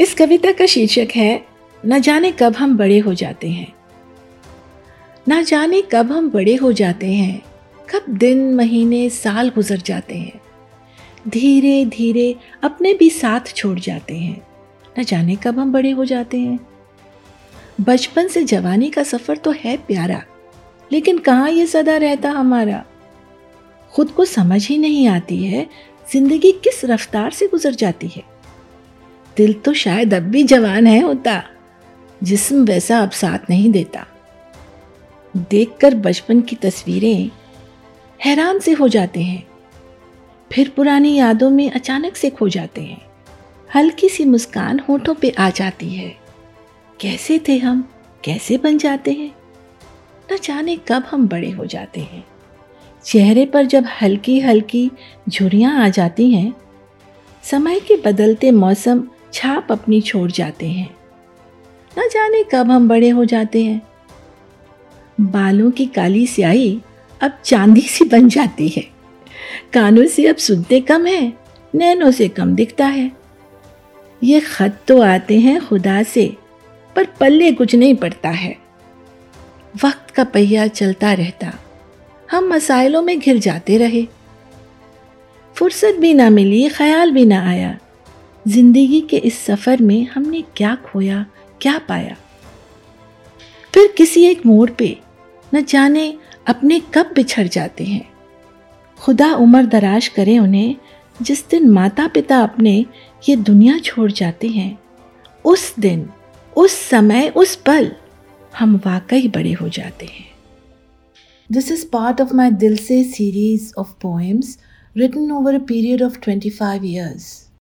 इस कविता का शीर्षक है, न जाने कब हम बड़े हो जाते हैं। न जाने कब हम बड़े हो जाते हैं, कब दिन, महीने, साल गुजर जाते हैं। धीरे धीरे अपने भी साथ छोड़ जाते हैं। न जाने कब हम बड़े हो जाते हैं। बचपन से जवानी का सफ़र तो है प्यारा, लेकिन कहाँ ये सदा रहता हमारा? खुद को समझ ही नहीं आती है, ज़िंदगी किस रफ्तार से गुजर जाती है। दिल तो शायद अब भी जवान है होता, जिस्म वैसा अब साथ नहीं देता। देखकर बचपन की तस्वीरें हैरान से हो जाते हैं। फिर पुरानी यादों में अचानक से खो जाते हैं। हल्की सी मुस्कान होठों पे आ जाती है। कैसे थे हम? कैसे बन जाते हैं? न जाने कब हम बड़े हो जाते हैं। चेहरे पर जब हल्की हल्की झुरियाँ आ जाती हैं, समय के बदलते मौसम छाप अपनी छोड़ जाते हैं। न जाने कब हम बड़े हो जाते हैं। बालों की काली स्याही अब चांदी सी बन जाती है। कानों से अब सुनते कम है, नैनों से कम दिखता है। ये खत तो आते हैं खुदा से, पर पल्ले कुछ नहीं पड़ता है। वक्त का पहिया चलता रहता, हम मसाइलों में घिर जाते रहे। फुर्सत भी ना मिली, ख्याल भी ना आया ज़िंदगी के इस सफ़र में हमने क्या खोया, क्या पाया? फिर किसी एक मोड़ पे न जाने अपने कब बिछड़ जाते हैं। खुदा उम्र दराज करे उन्हें, जिस दिन माता पिता अपने ये दुनिया छोड़ जाते हैं, उस दिन, उस समय, उस पल हम वाकई बड़े हो जाते हैं। This is part of my Dil Se series of poems written over a period of 25 years.